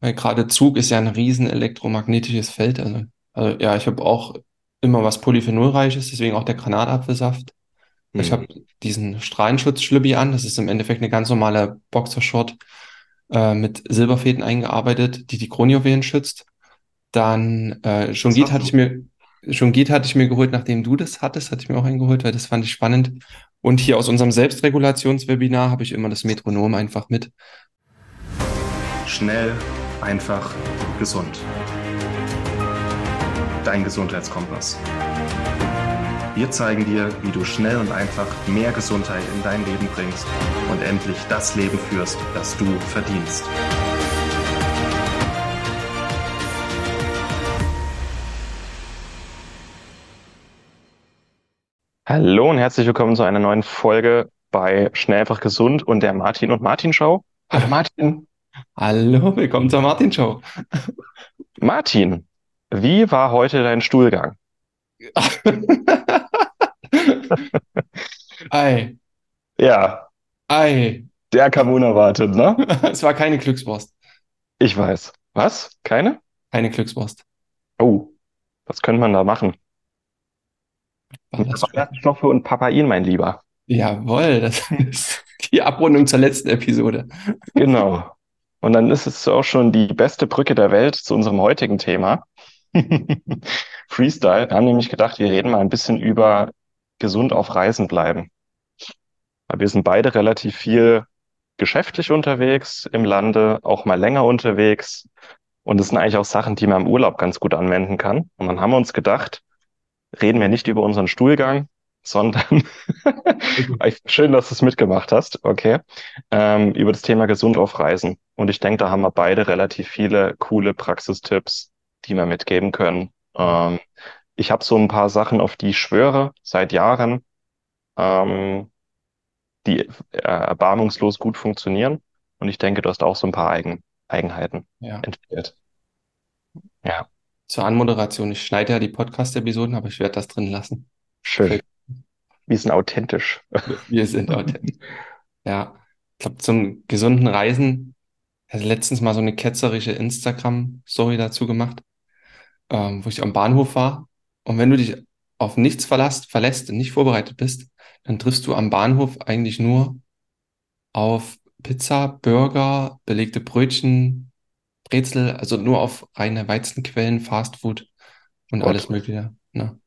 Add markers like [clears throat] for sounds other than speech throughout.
Weil gerade Zug ist ja ein riesen elektromagnetisches Feld. Also, also ja, ich habe auch immer was Polyphenolreiches, deswegen auch der Granatapfelsaft. Ich habe diesen Strahlenschutzschlüppi an. Das ist im Endeffekt eine ganz normale Boxershort äh, mit Silberfäden eingearbeitet, die die Kronjuwelen schützt. Dann äh, Shungit hast hatte ich mir, Shungit hatte ich mir geholt, nachdem du das hattest, hatte ich mir auch einen geholt, weil das fand ich spannend. Und hier aus unserem Selbstregulationswebinar habe ich immer das Metronom einfach mit. Schnell, einfach, gesund. Dein Gesundheitskompass. Wir zeigen dir, wie du schnell und einfach mehr Gesundheit in dein Leben bringst und endlich das Leben führst, das du verdienst. Hallo und herzlich willkommen zu einer neuen Folge bei Schnell einfach gesund und der Martin und Martin Show. Hallo Martin. Hallo, willkommen zur Martin Show. Martin, wie war heute dein Stuhlgang? [laughs] Ei, Ja, ei. der kam unerwartet, ne? [laughs] Es war keine Glückswurst. Ich weiß. Was? Keine? Keine Glückswurst. Oh, was könnte man da machen? Ballaststoffe und Papain, mein Lieber. Jawohl, das [laughs] ist die Abrundung zur letzten Episode. Genau. Und dann ist es auch schon die beste Brücke der Welt zu unserem heutigen Thema. [laughs] Freestyle. Wir haben nämlich gedacht, wir reden mal ein bisschen über gesund auf Reisen bleiben. Weil wir sind beide relativ viel geschäftlich unterwegs im Lande, auch mal länger unterwegs. Und das sind eigentlich auch Sachen, die man im Urlaub ganz gut anwenden kann. Und dann haben wir uns gedacht, reden wir nicht über unseren Stuhlgang, sondern [laughs] schön, dass du es mitgemacht hast, okay, ähm, über das Thema gesund auf Reisen. Und ich denke, da haben wir beide relativ viele coole Praxistipps, die wir mitgeben können. Ähm, ich habe so ein paar Sachen, auf die ich schwöre, seit Jahren, ähm, die äh, erbarmungslos gut funktionieren. Und ich denke, du hast auch so ein paar Eigen Eigenheiten Ja. entwickelt. Ja, Zur Anmoderation. Ich schneide ja die Podcast-Episoden, aber ich werde das drin lassen. schön. Wir sind authentisch. Wir sind authentisch. Ja, ich glaube, zum gesunden Reisen, ich hatte letztens mal so eine ketzerische Instagram-Story dazu gemacht, ähm, wo ich am Bahnhof war. Und wenn du dich auf nichts verlässt, verlässt und nicht vorbereitet bist, dann triffst du am Bahnhof eigentlich nur auf Pizza, Burger, belegte Brötchen, Brezel, also nur auf reine Weizenquellen, Fastfood und Gott. alles Mögliche. Ne?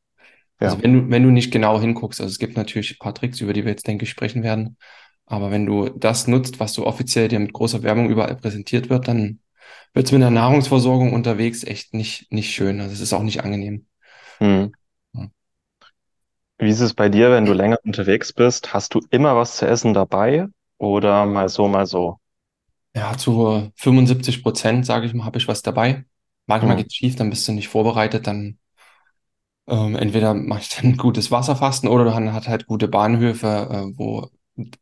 Ja. Also wenn du, wenn du nicht genau hinguckst, also es gibt natürlich ein paar Tricks, über die wir jetzt, denke ich, sprechen werden. Aber wenn du das nutzt, was so offiziell dir mit großer Werbung überall präsentiert wird, dann wird es mit der Nahrungsversorgung unterwegs echt nicht, nicht schön. Also es ist auch nicht angenehm. Hm. Ja. Wie ist es bei dir, wenn du länger unterwegs bist? Hast du immer was zu essen dabei oder mal so, mal so? Ja, zu 75 Prozent, sage ich mal, habe ich was dabei. Manchmal Hm. geht's schief, dann bist du nicht vorbereitet, dann ähm, entweder mache ich dann [laughs] gutes Wasserfasten oder man hat halt gute Bahnhöfe, äh, wo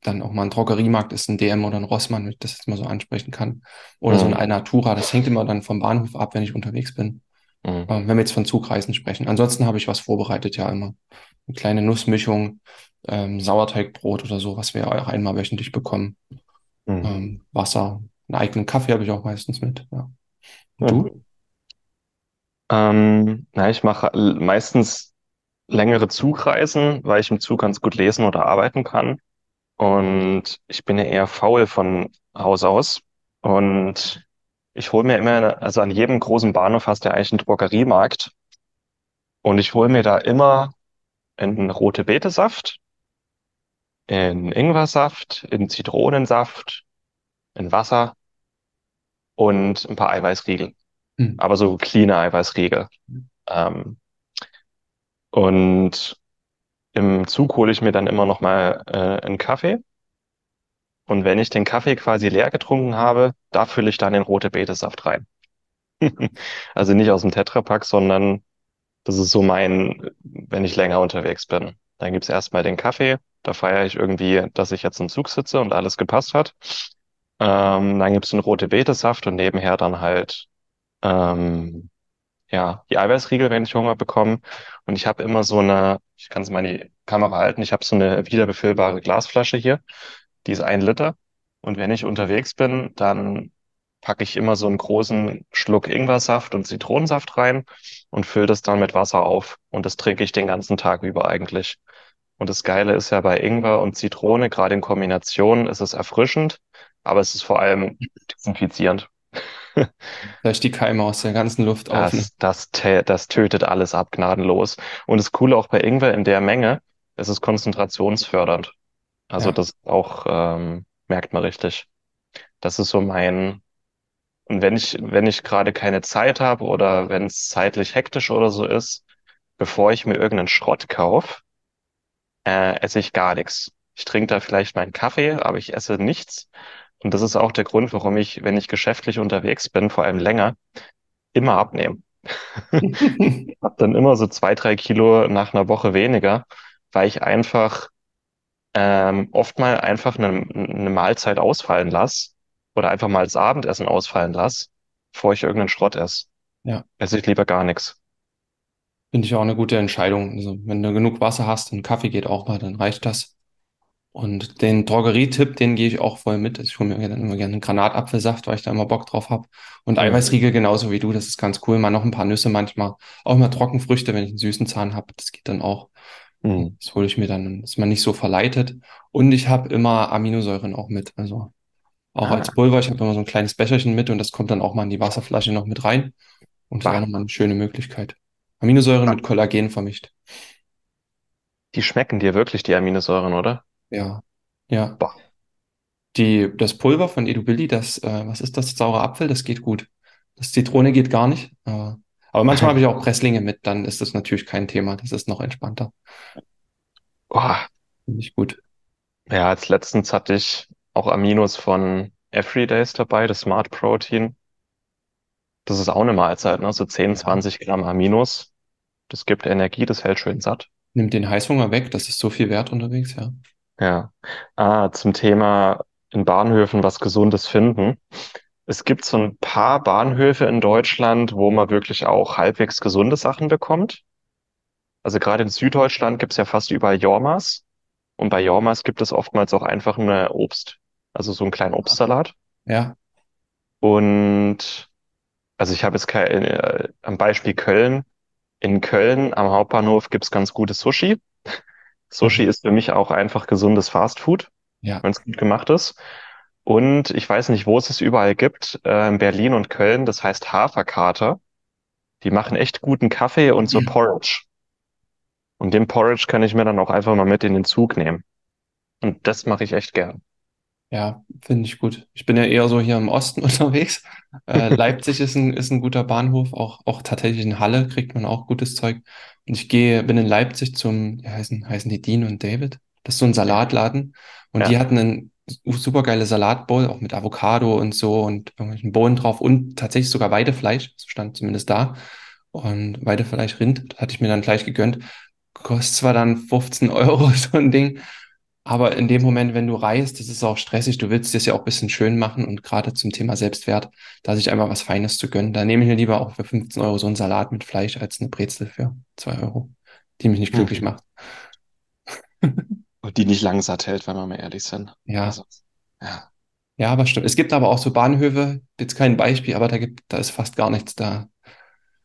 dann auch mal ein Drogeriemarkt ist, ein DM oder ein Rossmann, wenn ich das jetzt mal so ansprechen kann. Oder so ein Hm. Alnatura. Das hängt immer dann vom Bahnhof ab, wenn ich unterwegs bin. Hm. Ähm, wenn wir jetzt von Zugreisen sprechen. Ansonsten habe ich was vorbereitet, ja immer. Eine kleine Nussmischung, ähm, Sauerteigbrot oder so, was wir auch einmal wöchentlich bekommen. Hm. Ähm, Wasser, einen eigenen Kaffee habe ich auch meistens mit. Ja. Ja. du? Ähm, na, ich mache meistens längere Zugreisen, weil ich im Zug ganz gut lesen oder arbeiten kann. Und ich bin ja eher faul von Haus aus. Und ich hole mir immer, also an jedem großen Bahnhof hast du ja eigentlich einen Drogeriemarkt. Und ich hole mir da immer einen rote Betesaft, in Ingwersaft, in Zitronensaft, in Wasser und ein paar Eiweißriegel. Hm. Aber so cleane Eiweißriegel. Ähm, und im Zug hole ich mir dann immer noch mal äh, einen Kaffee. Und wenn ich den Kaffee quasi leer getrunken habe, da fülle ich dann den rote Betesaft rein. [laughs] Also nicht aus dem Tetrapack, sondern das ist so mein, wenn ich länger unterwegs bin. Dann gibt's erstmal den Kaffee. Da feiere ich irgendwie, dass ich jetzt im Zug sitze und alles gepasst hat. Ähm, dann gibt's den rote Betesaft und nebenher dann halt ähm, ja die Eiweißriegel, wenn ich Hunger bekomme. Und ich habe immer so eine, ich kann es mal in die Kamera halten, ich habe so eine wiederbefüllbare Glasflasche hier, die ist ein Liter. Und wenn ich unterwegs bin, dann packe ich immer so einen großen Schluck Ingwersaft und Zitronensaft rein und fülle das dann mit Wasser auf. Und das trinke ich den ganzen Tag über eigentlich. Und das Geile ist ja bei Ingwer und Zitrone, gerade in Kombination, ist es erfrischend, aber es ist vor allem desinfizierend. Vielleicht die Keime aus der ganzen Luft aufnehmen. Das, das, das tötet alles ab, gnadenlos. Und das Coole auch bei Ingwer in der Menge, es ist konzentrationsfördernd. Also Ja, das auch ähm, merkt man richtig. Das ist so mein, und wenn ich, wenn ich gerade keine Zeit habe oder wenn es zeitlich hektisch oder so ist, bevor ich mir irgendeinen Schrott kaufe, äh, esse ich gar nichts. Ich trinke da vielleicht meinen Kaffee, aber ich esse nichts. Und das ist auch der Grund, warum ich, wenn ich geschäftlich unterwegs bin, vor allem länger, immer abnehme. Hab [laughs] dann immer so zwei, drei Kilo nach einer Woche weniger, weil ich einfach ähm, oft mal einfach eine, eine Mahlzeit ausfallen lasse oder einfach mal das Abendessen ausfallen lasse, bevor ich irgendeinen Schrott esse. ja, Esse ich lieber gar nichts. finde ich auch eine gute Entscheidung. Also, wenn du genug Wasser hast und Kaffee geht auch mal, dann reicht das. Und den Drogerietipp, den gehe ich auch voll mit. Also Ich hole mir dann immer gerne einen Granatapfelsaft, weil ich da immer Bock drauf habe. Und. Eiweißriegel genauso wie du, das ist ganz cool. Mal noch ein paar Nüsse manchmal. Auch mal Trockenfrüchte, wenn ich einen süßen Zahn habe. Das geht dann auch. Mhm. Das hole ich mir dann, ist man nicht so verleitet. Und ich habe immer Aminosäuren auch mit. Also auch als Ah, Pulver. Ich habe immer so ein kleines Becherchen mit und das kommt dann auch mal in die Wasserflasche noch mit rein. Und das bah, nochmal eine schöne Möglichkeit. Aminosäuren mit Kollagen vermischt. die schmecken dir wirklich, die Aminosäuren, oder? Ja. Ja. Bah. Die, das Pulver von Edubilli, das, äh, was ist das? Saurer Apfel, das geht gut. Das Zitrone geht gar nicht. Äh, aber manchmal [laughs] habe ich auch Presslinge mit, dann ist das natürlich kein Thema. Das ist noch entspannter. Oh, Finde ich gut. ja, als letztens hatte ich auch Aminos von Everydays dabei, das Smart Protein. Das ist auch eine Mahlzeit, ne? So 10, Ja. 20 Gramm Aminos. Das gibt Energie, das hält schön satt. Nimmt den Heißhunger weg, das ist so viel wert unterwegs, ja. Ja. Ah, zum Thema in Bahnhöfen was Gesundes finden. Es gibt so ein paar Bahnhöfe in Deutschland, wo man wirklich auch halbwegs gesunde Sachen bekommt. Also gerade in Süddeutschland gibt es ja fast überall Jormas. Und bei Jormas gibt es oftmals auch einfach eine Obst, also so einen kleinen Obstsalat. Ja. Und also ich habe jetzt kein, äh, am Beispiel Köln. In Köln am Hauptbahnhof gibt es ganz gutes Sushi. Sushi Mhm. ist für mich auch einfach gesundes Fastfood, Ja. wenn es gut gemacht ist. Und ich weiß nicht, wo es es überall gibt, äh, in Berlin und Köln, das heißt Haferkater. Die machen echt guten Kaffee und so Porridge. Und den Porridge kann ich mir dann auch einfach mal mit in den Zug nehmen. Und das mache ich echt gern. Ja, finde ich gut. Ich bin ja eher so hier im Osten [laughs] unterwegs. Äh, [laughs] Leipzig ist ein, ist ein guter Bahnhof, auch, auch tatsächlich in Halle kriegt man auch gutes Zeug. Und ich gehe, bin in Leipzig zum, wie heißen, heißen die Dean und David? Das ist so ein Salatladen. Und Ja. die hatten einen super geile Salatbowl, auch mit Avocado und so und irgendwelchen Bohnen drauf und tatsächlich sogar Weidefleisch, so stand zumindest da. Und Weidefleisch Rind, das hatte ich mir dann gleich gegönnt. Kostet zwar dann 15 Euro [laughs] so ein Ding, aber in dem Moment, wenn du reist, das ist auch stressig, du willst es ja auch ein bisschen schön machen und gerade zum Thema Selbstwert, da sich einfach was Feines zu gönnen, da nehme ich mir lieber auch für 15 Euro so einen Salat mit Fleisch als eine Brezel für 2 Euro, die mich nicht glücklich Mhm. macht. [laughs] Und die nicht lang satt hält, wenn wir mal ehrlich sind. Ja, Also, ja, ja, aber stimmt. Es gibt aber auch so Bahnhöfe, jetzt kein Beispiel, aber da gibt, da ist fast gar nichts da.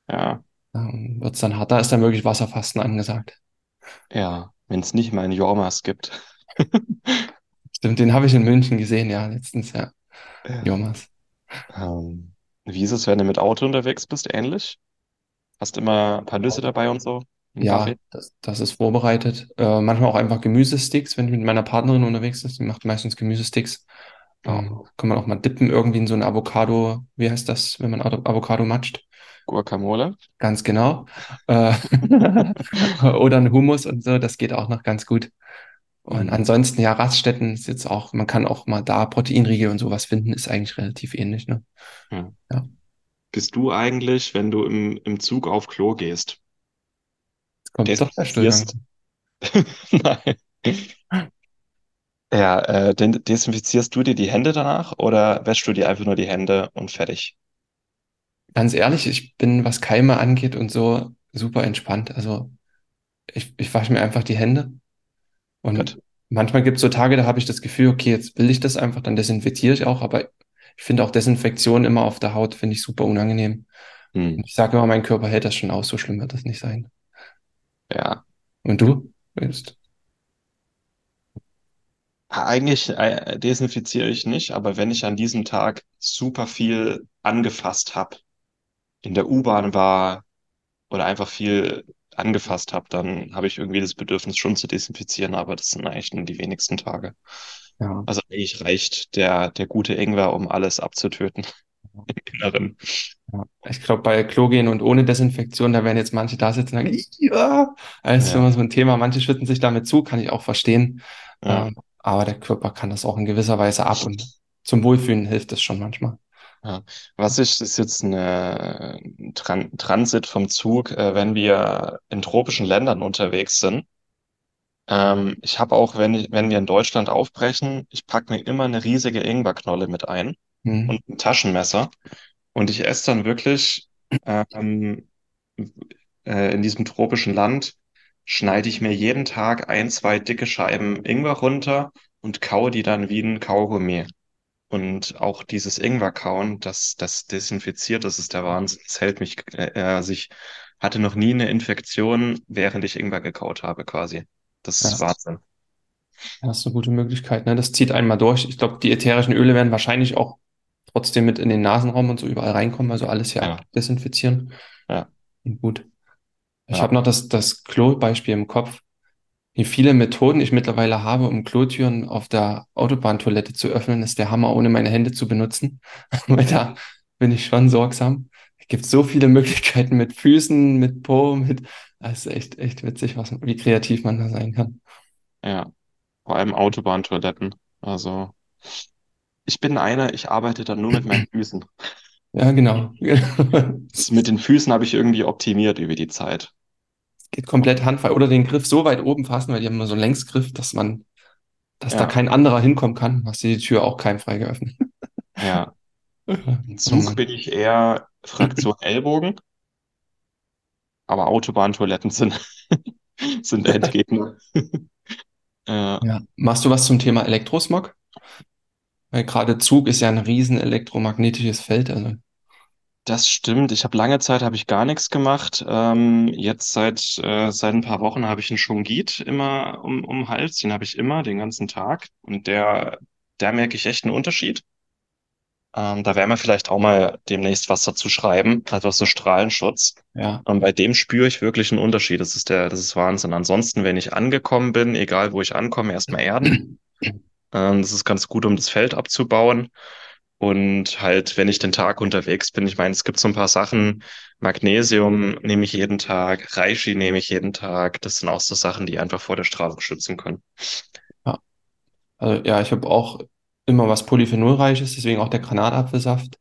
ja, Da wird's dann hart, da ist dann wirklich Wasserfasten angesagt. ja. Wenn es nicht mal ein Jormas gibt. [laughs] Stimmt, den habe ich in München gesehen, ja, letztens, ja. Ja. Jomas. Ähm, wie ist es, wenn du mit Auto unterwegs bist? Ähnlich? Hast immer ein paar Nüsse dabei und so? Ja, das, das ist vorbereitet. Äh, manchmal auch einfach Gemüsesticks, wenn ich mit meiner Partnerin unterwegs ist. Die macht meistens Gemüsesticks. Ähm, kann man auch mal dippen irgendwie in so eine Avocado. Wie heißt das, wenn man Avo- Avocado matscht? Guacamole? Ganz genau. Äh, [laughs] oder ein Hummus und so. Das geht auch noch ganz gut. Und Mhm. ansonsten, ja, Raststätten ist jetzt auch, man kann auch mal da Proteinriegel und sowas finden, ist eigentlich relativ ähnlich, ne? Ja. Ja. Bist du eigentlich, wenn du im, im Zug auf Klo gehst, Jetzt kommt doch der desinfizierst? [laughs] Nein. Ja, äh, desinfizierst du dir die Hände danach oder wäschst du dir einfach nur die Hände und fertig? Ganz ehrlich, ich bin, was Keime angeht und so, super entspannt. Also ich, ich wasche mir einfach die Hände und Gut. manchmal gibt es so Tage, da habe ich das Gefühl, okay, jetzt will ich das einfach, dann desinfiziere ich auch, aber Ich finde auch Desinfektion immer auf der Haut, finde ich super unangenehm. Hm, ich sage immer, mein Körper hält das schon aus, so schlimm wird das nicht sein. ja. Und du? Ist, Eigentlich äh, desinfiziere ich nicht, aber wenn ich an diesem Tag super viel angefasst habe, in der U-Bahn war oder einfach viel angefasst habe, dann habe ich irgendwie das Bedürfnis schon zu desinfizieren, aber das sind eigentlich nur die wenigsten Tage. ja. Also eigentlich reicht der, der gute Ingwer, um alles abzutöten im [laughs] Inneren. Ja, ich glaube, bei Klo gehen und ohne Desinfektion, da werden jetzt manche da sitzen und sagen, ja, ist Ja, immer so ein Thema. Manche schütten sich damit zu, kann ich auch verstehen. ja, Ähm, aber der Körper kann das auch in gewisser Weise ab und zum Wohlfühlen hilft es schon manchmal. Ja. Was ich, ist jetzt eine, ein Tran Transit vom Zug, äh, wenn wir in tropischen Ländern unterwegs sind. Ähm, ich habe auch, wenn ich, wenn wir in Deutschland aufbrechen, ich packe mir immer eine riesige Ingwerknolle mit ein Hm. und ein Taschenmesser. Und ich esse dann wirklich ähm, äh, in diesem tropischen Land, schneide ich mir jeden Tag ein, zwei dicke Scheiben Ingwer runter und kaue die dann wie ein Kaugummi. Und auch dieses Ingwer-Kauen, das, das desinfiziert, das ist der Wahnsinn. Es hält mich, äh, äh, also ich hatte noch nie eine Infektion, während ich Ingwer gekaut habe, quasi. Das ist Ja, Wahnsinn. das ist eine gute Möglichkeit, ne? Das zieht einmal durch. Ich glaube, die ätherischen Öle werden wahrscheinlich auch trotzdem mit in den Nasenraum und so überall reinkommen, also alles hier Ja, abdesinfizieren. ja, Und gut. Ich ja, habe noch das, das Klo-Beispiel im Kopf. Wie viele Methoden ich mittlerweile habe, um Klotüren auf der Autobahntoilette zu öffnen, ist der Hammer, ohne meine Hände zu benutzen. [laughs] Weil da bin ich schon sorgsam. Es gibt so viele [laughs] Möglichkeiten mit Füßen, mit Po, mit. Das ist echt, echt witzig, was, wie kreativ man da sein kann. ja. Vor allem Autobahntoiletten. Also, ich bin einer, ich arbeite dann nur mit meinen [clears throat] Füßen. Ja, genau. [laughs] Das mit den Füßen habe ich irgendwie optimiert über die Zeit. Geht komplett handfrei. Oder den Griff so weit oben fassen, weil die haben immer so einen Längsgriff, dass man, dass da Ja, kein anderer hinkommen kann, hast du die Tür auch keimfrei geöffnet. [laughs] ja. [laughs] Im Zug bin ich eher Fraktion Ellbogen, aber Autobahntoiletten sind, [laughs] sind Endgegner. Äh, Ja. Machst du was zum Thema Elektrosmog? Weil gerade Zug ist ja ein riesen elektromagnetisches Feld. Also, das stimmt. Ich habe lange Zeit habe ich gar nichts gemacht. Ähm, jetzt seit äh, seit ein paar Wochen habe ich einen Shungit immer um, um Hals. Den habe ich immer den ganzen Tag und der der merke ich echt einen Unterschied. Ähm, da werden wir vielleicht auch mal demnächst was dazu schreiben, also so Strahlenschutz. ja. Und bei dem spüre ich wirklich einen Unterschied. Das ist der, das ist Wahnsinn. Ansonsten, wenn ich angekommen bin, egal wo ich ankomme, erstmal erden. [clears throat] Ähm, das ist ganz gut, um das Feld abzubauen. Und halt, wenn ich den Tag unterwegs bin, ich meine, es gibt so ein paar Sachen. Magnesium nehme ich jeden Tag, Reishi nehme ich jeden Tag. Das sind auch so Sachen, die einfach vor der Strahlung schützen können. Ja. Also, ja, ich habe auch immer was Polyphenolreiches, deswegen auch der Granatapfelsaft.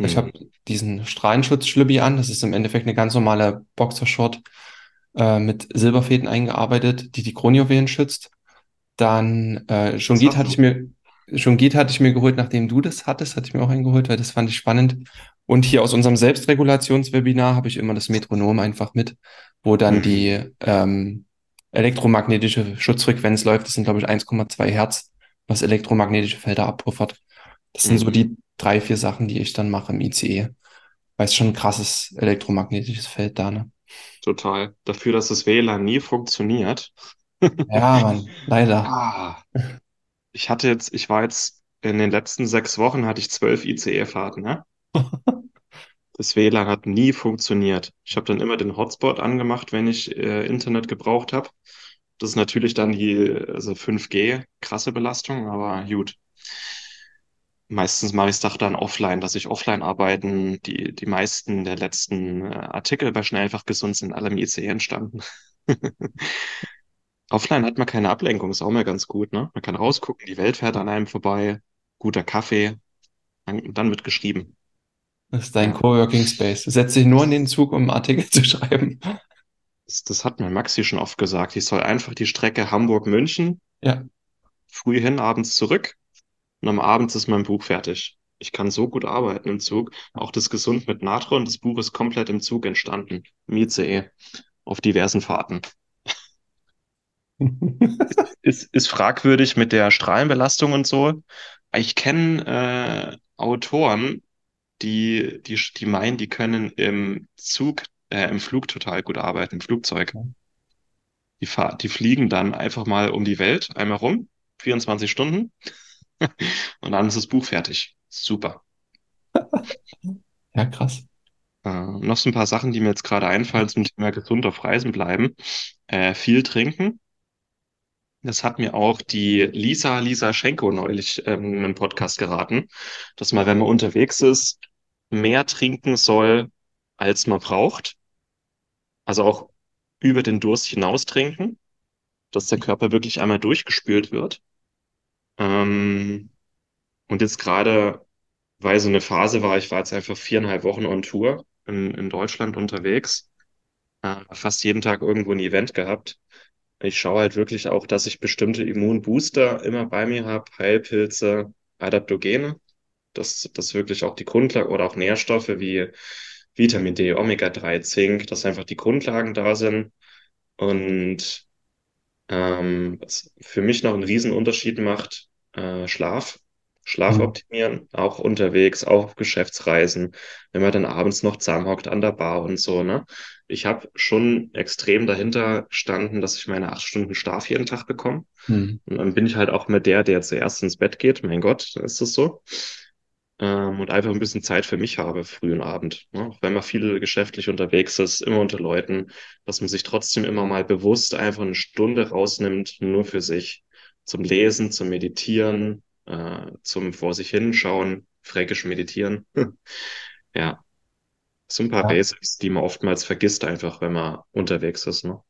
Ich Hm. habe diesen Strahlenschutz-Schlübbi an. Das ist im Endeffekt eine ganz normale Boxershort äh, mit Silberfäden eingearbeitet, die die Kronjuwelen schützt. Dann äh, hast hatte ich du? Mir, Shungit hatte ich mir geholt, nachdem du das hattest, hatte ich mir auch einen geholt, weil das fand ich spannend. Und hier aus unserem Selbstregulationswebinar habe ich immer das Metronom einfach mit, wo dann Hm. die ähm, elektromagnetische Schutzfrequenz läuft. Das sind, glaube ich, 1,2 Hertz, was elektromagnetische Felder abpuffert. Das sind so Mhm. die drei, vier Sachen, die ich dann mache im ICE. Weil es schon ein krasses elektromagnetisches Feld da, ne? Total. Dafür, dass das WLAN nie funktioniert. Ja, Mann, leider. [laughs] Ah, ich hatte jetzt, ich war jetzt in den letzten sechs Wochen hatte ich zwölf ICE-Fahrten, ne? [laughs] Das WLAN hat nie funktioniert. Ich habe dann immer den Hotspot angemacht, wenn ich äh, Internet gebraucht habe. Das ist natürlich dann die, also 5G, krasse Belastung, aber gut. Meistens mache ich es doch dann offline, dass ich offline arbeiten. Die, die meisten der letzten äh, Artikel bei Schnell einfach gesund sind alle im ICE entstanden. [laughs] Offline hat man keine Ablenkung, ist auch mal ganz gut, ne? Man kann rausgucken, die Welt fährt an einem vorbei, guter Kaffee, dann, dann wird geschrieben. Das ist dein Ja, Coworking Space. Du setzt dich nur in den Zug, um einen Artikel [laughs] zu schreiben. das, das hat mir Maxi schon oft gesagt. Ich soll einfach die Strecke Hamburg-München Ja, früh hin, abends zurück und am Abend ist mein Buch fertig. Ich kann so gut arbeiten im Zug. Auch das Gesund mit Natron, das Buch ist komplett im Zug entstanden, im ICE, auf diversen Fahrten. [laughs] Ist, ist fragwürdig mit der Strahlenbelastung und so. Ich kenne äh, Autoren, die, die, die meinen, die können im Zug, äh, im Flug total gut arbeiten, im Flugzeug. Die, fahr die fliegen dann einfach mal um die Welt, einmal rum, 24 Stunden, [laughs] und dann ist das Buch fertig. Super. Ja, krass. Äh, noch so ein paar Sachen, die mir jetzt gerade einfallen zum Thema gesund auf Reisen bleiben. Äh, viel trinken. Das hat mir auch die Lisa, Lisa Schenko neulich ähm, im Podcast geraten, dass man, wenn man unterwegs ist, mehr trinken soll, als man braucht. Also auch über den Durst hinaus trinken, dass der Körper wirklich einmal durchgespült wird. Ähm, und jetzt gerade, weil so eine Phase war, ich war jetzt einfach viereinhalb Wochen on Tour in, in Deutschland unterwegs, äh, fast jeden Tag irgendwo ein Event gehabt. Ich schaue halt wirklich auch, dass ich bestimmte Immunbooster immer bei mir habe, Heilpilze, Adaptogene, dass das wirklich auch die Grundlage oder auch Nährstoffe wie Vitamin D, Omega-3, Zink, dass einfach die Grundlagen da sind. Und ähm, was für mich noch einen riesen Unterschied macht, äh, Schlaf. Schlaf Mhm. optimieren, auch unterwegs, auch auf Geschäftsreisen, wenn man dann abends noch zusammenhockt an der Bar und so, ne? Ich habe schon extrem dahinter gestanden, dass ich meine acht Stunden Schlaf jeden Tag bekomme. Mhm. Und dann bin ich halt auch mit der, der zuerst ins Bett geht. Mein Gott, dann ist das so. Ähm, und einfach ein bisschen Zeit für mich habe, früh und Abend. Ne? Auch wenn man viel geschäftlich unterwegs ist, immer unter Leuten, dass man sich trotzdem immer mal bewusst einfach eine Stunde rausnimmt, nur für sich. Zum Lesen, zum Meditieren, äh, zum vor sich hinschauen, fränkisch meditieren. [laughs] Ja, so ein paar Ja, Basics, die man oftmals vergisst, einfach wenn man unterwegs ist, ne?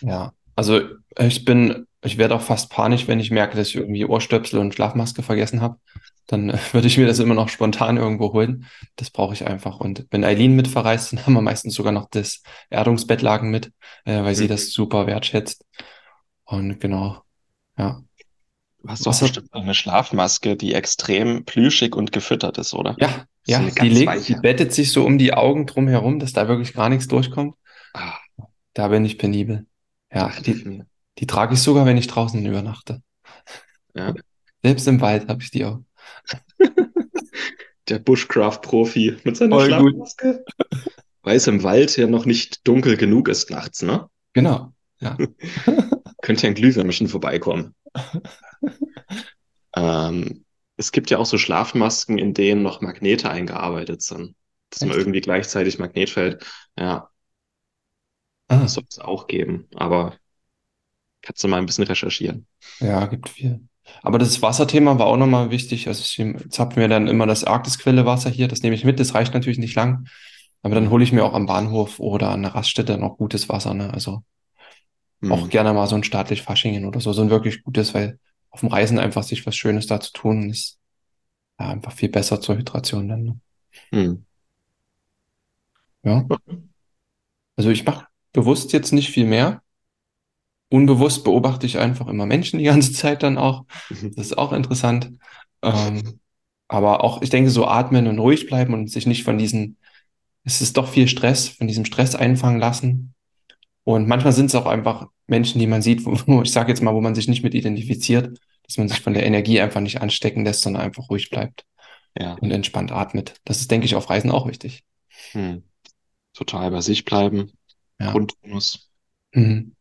ja. Also ich bin, ich werde auch fast panisch, wenn ich merke, dass ich irgendwie Ohrstöpsel und Schlafmaske vergessen habe. Dann äh, [laughs] würde ich mir das immer noch spontan irgendwo holen. Das brauche ich einfach. Und wenn Eileen mit verreist, dann [laughs] haben wir meistens sogar noch das Erdungsbettlaken mit, äh, weil sie das Mhm. super wertschätzt. Und genau, ja. Du hast doch Was hat, bestimmt auch eine Schlafmaske, die extrem plüschig und gefüttert ist, oder? ja, So ja, die legt, die bettet sich so um die Augen drum herum, dass da wirklich gar nichts durchkommt. Ah, Da bin ich penibel. Ja, ich die, die trage ich sogar, wenn ich draußen übernachte. Ja. [laughs] Selbst im Wald habe ich die auch. [laughs] Der Bushcraft-Profi mit seiner Voll gut. Schlafmaske. Weil es im Wald ja noch nicht dunkel genug ist nachts, ne? Genau. Ja. [laughs] Könnte ja ein Glühwürmchen vorbeikommen. [laughs] Ähm, es gibt ja auch so Schlafmasken, in denen noch Magnete eingearbeitet sind. Dass man Echt? irgendwie gleichzeitig Magnetfeld, ja, das Ah, soll es auch geben. Aber kannst du mal ein bisschen recherchieren. ja, gibt viel. Aber das Wasserthema war auch nochmal wichtig. Also ich, haben wir dann immer das Arktisquellewasser hier. Das nehme ich mit. Das reicht natürlich nicht lang. Aber dann hole ich mir auch am Bahnhof oder an der Raststätte noch gutes Wasser. Ne? Also auch Hm. gerne mal so ein staatlich Faschingen oder so. So ein wirklich gutes, weil auf dem Reisen einfach sich was Schönes da zu tun ist ja, einfach viel besser zur Hydration dann. Ne? Hm. Ja. Also ich mache bewusst jetzt nicht viel mehr. Unbewusst beobachte ich einfach immer Menschen die ganze [laughs] Zeit dann auch. Das ist auch interessant. Ähm, aber auch, ich denke, so atmen und ruhig bleiben und sich nicht von diesen, es ist doch viel Stress, von diesem Stress einfangen lassen. Und manchmal sind es auch einfach Menschen, die man sieht, wo, wo ich sage jetzt mal, wo man sich nicht mit identifiziert, dass man sich von der Energie einfach nicht anstecken lässt, sondern einfach ruhig bleibt Ja. und entspannt atmet. Das ist, denke ich, auf Reisen auch wichtig. Hm. Total bei sich bleiben. Ja. Grundtonus. Mhm.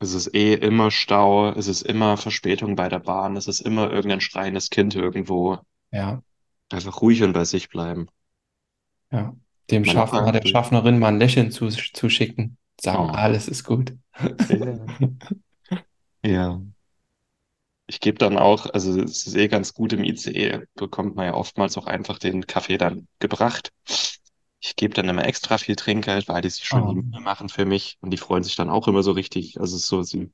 Es ist eh immer Stau, es ist immer Verspätung bei der Bahn, es ist immer irgendein schreiendes Kind irgendwo. Ja. Einfach ruhig und bei sich bleiben. Ja. Dem Schaffner, der. Schaffnerin mal ein Lächeln zu, zuschicken, sagen, Oh. alles ist gut. Ja. [laughs] Ja. Ich gebe dann auch, also es ist eh ganz gut im ICE, bekommt man ja oftmals auch einfach den Kaffee dann gebracht. Ich gebe dann immer extra viel Trinkgeld, weil die sich schon die Oh. Mühe machen für mich und die freuen sich dann auch immer so richtig. Also es ist so, sie,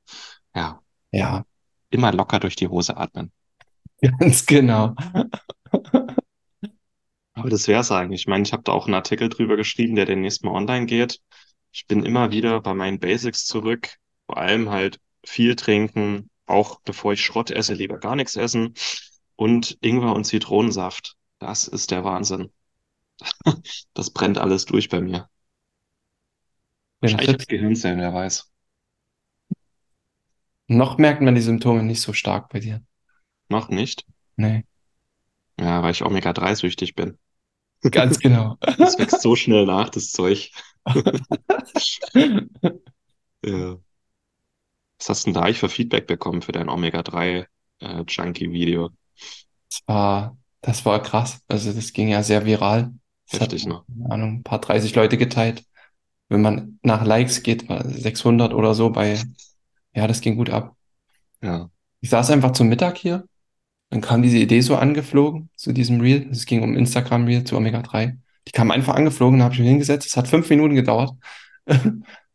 ja, Ja, immer locker durch die Hose atmen. [laughs] ganz genau. Aber das wäre es eigentlich. Ich meine, ich habe da auch einen Artikel drüber geschrieben, der demnächst mal online geht. Ich bin immer wieder bei meinen Basics zurück. Vor allem halt viel trinken, auch bevor ich Schrott esse, lieber gar nichts essen. Und Ingwer und Zitronensaft. Das ist der Wahnsinn. [laughs] Das brennt alles durch bei mir. Ja, das Wahrscheinlich Gehirnzellen, wer weiß. noch merkt man die Symptome nicht so stark bei dir. Noch nicht. Nee. Ja, weil ich Omega-3-süchtig bin. Ganz genau. Das wächst so schnell nach, das Zeug. [laughs] Ja. Was hast du denn da eigentlich für Feedback bekommen für dein Omega-3-Junkie-Video? Das war, das war krass. Also das ging ja sehr viral. Das hat, Heftig, ne? keine Ahnung, ein paar 30 Leute geteilt. Wenn man nach Likes geht, war 600 oder so bei, ja, das ging gut ab. Ja. Ich saß einfach zum Mittag hier, dann kam diese Idee so angeflogen zu diesem Reel. Es ging um Instagram Reel zu Omega 3. Die kam einfach angeflogen, da habe ich mich hingesetzt. Es hat fünf Minuten gedauert.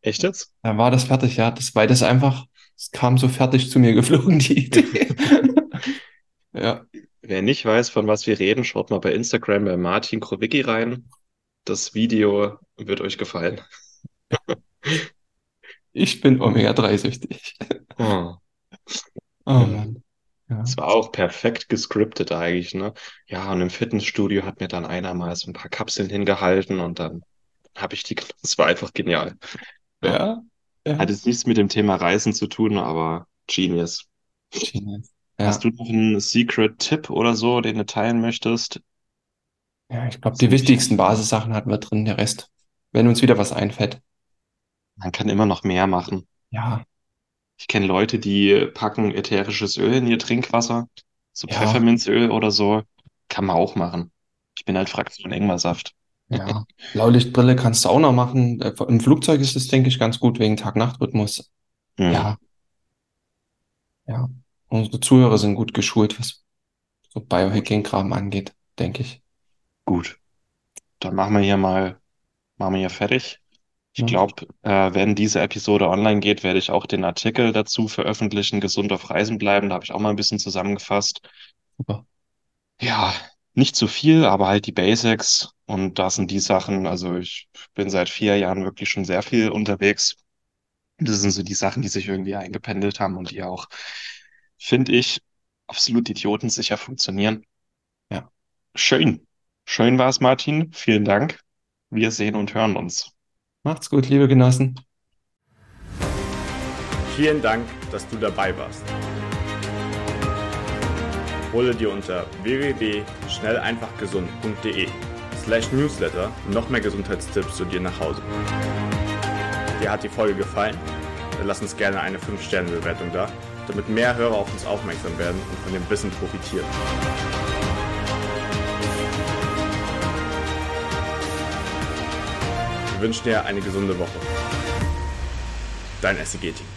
Echt jetzt? [laughs] Da war das fertig, ja. Das, weil das einfach, es kam so fertig zu mir geflogen, die Idee. [laughs] Ja, Wer nicht weiß, von was wir reden, schaut mal bei Instagram bei Martin Krowicki rein. Das Video wird euch gefallen. ich bin Omega 3 süchtig. Oh. Oh Mann. Ja. Es war auch perfekt gescriptet eigentlich, ne? Ja, und im Fitnessstudio hat mir dann einer mal so ein paar Kapseln hingehalten und dann habe ich die, das war einfach genial. Ja. Ja, ja. Hat jetzt nichts mit dem Thema Reisen zu tun, aber Genius. Genius. Hast Ja, du noch einen Secret-Tipp oder so, den du teilen möchtest? ja, ich glaube, die wichtigsten Basissachen hatten wir drin, der Rest. Wenn uns wieder was einfällt. Man kann immer noch mehr machen. Ja, Ich kenne Leute, die packen ätherisches Öl in ihr Trinkwasser, so ja, Pfefferminzöl oder so. Kann man auch machen. Ich bin halt Fraktion Ingwersaft. ja. Blaulichtbrille kannst du auch noch machen. Äh, Im Flugzeug ist es, denke ich, ganz gut wegen Tag-Nacht-Rhythmus. Hm, Ja, ja. Unsere Zuhörer sind gut geschult, was so Biohacking-Kram angeht, denke ich. gut. Dann machen wir hier mal, machen wir hier fertig. Ich glaube, äh, wenn diese Episode online geht, werde ich auch den Artikel dazu veröffentlichen, gesund auf Reisen bleiben. Da habe ich auch mal ein bisschen zusammengefasst. super. Ja, nicht zu viel, aber halt die Basics. Und das sind die Sachen. Also ich bin seit vier Jahren wirklich schon sehr viel unterwegs. Das sind so die Sachen, die sich irgendwie eingependelt haben und die auch, finde ich, absolut idiotensicher funktionieren. Ja. Schön. Schön war es, Martin. Vielen Dank. Wir sehen und hören uns. Macht's gut, liebe Genossen. Vielen Dank, dass du dabei warst. Hole dir unter www.schnelleinfachgesund.de slash newsletter noch mehr Gesundheitstipps zu dir nach Hause. Dir hat die Folge gefallen? Dann lass uns gerne eine 5-Sterne-Bewertung da, damit mehr Hörer auf uns aufmerksam werden und von dem Wissen profitieren. Wir wünschen dir eine gesunde Woche. Dein SEG-Team.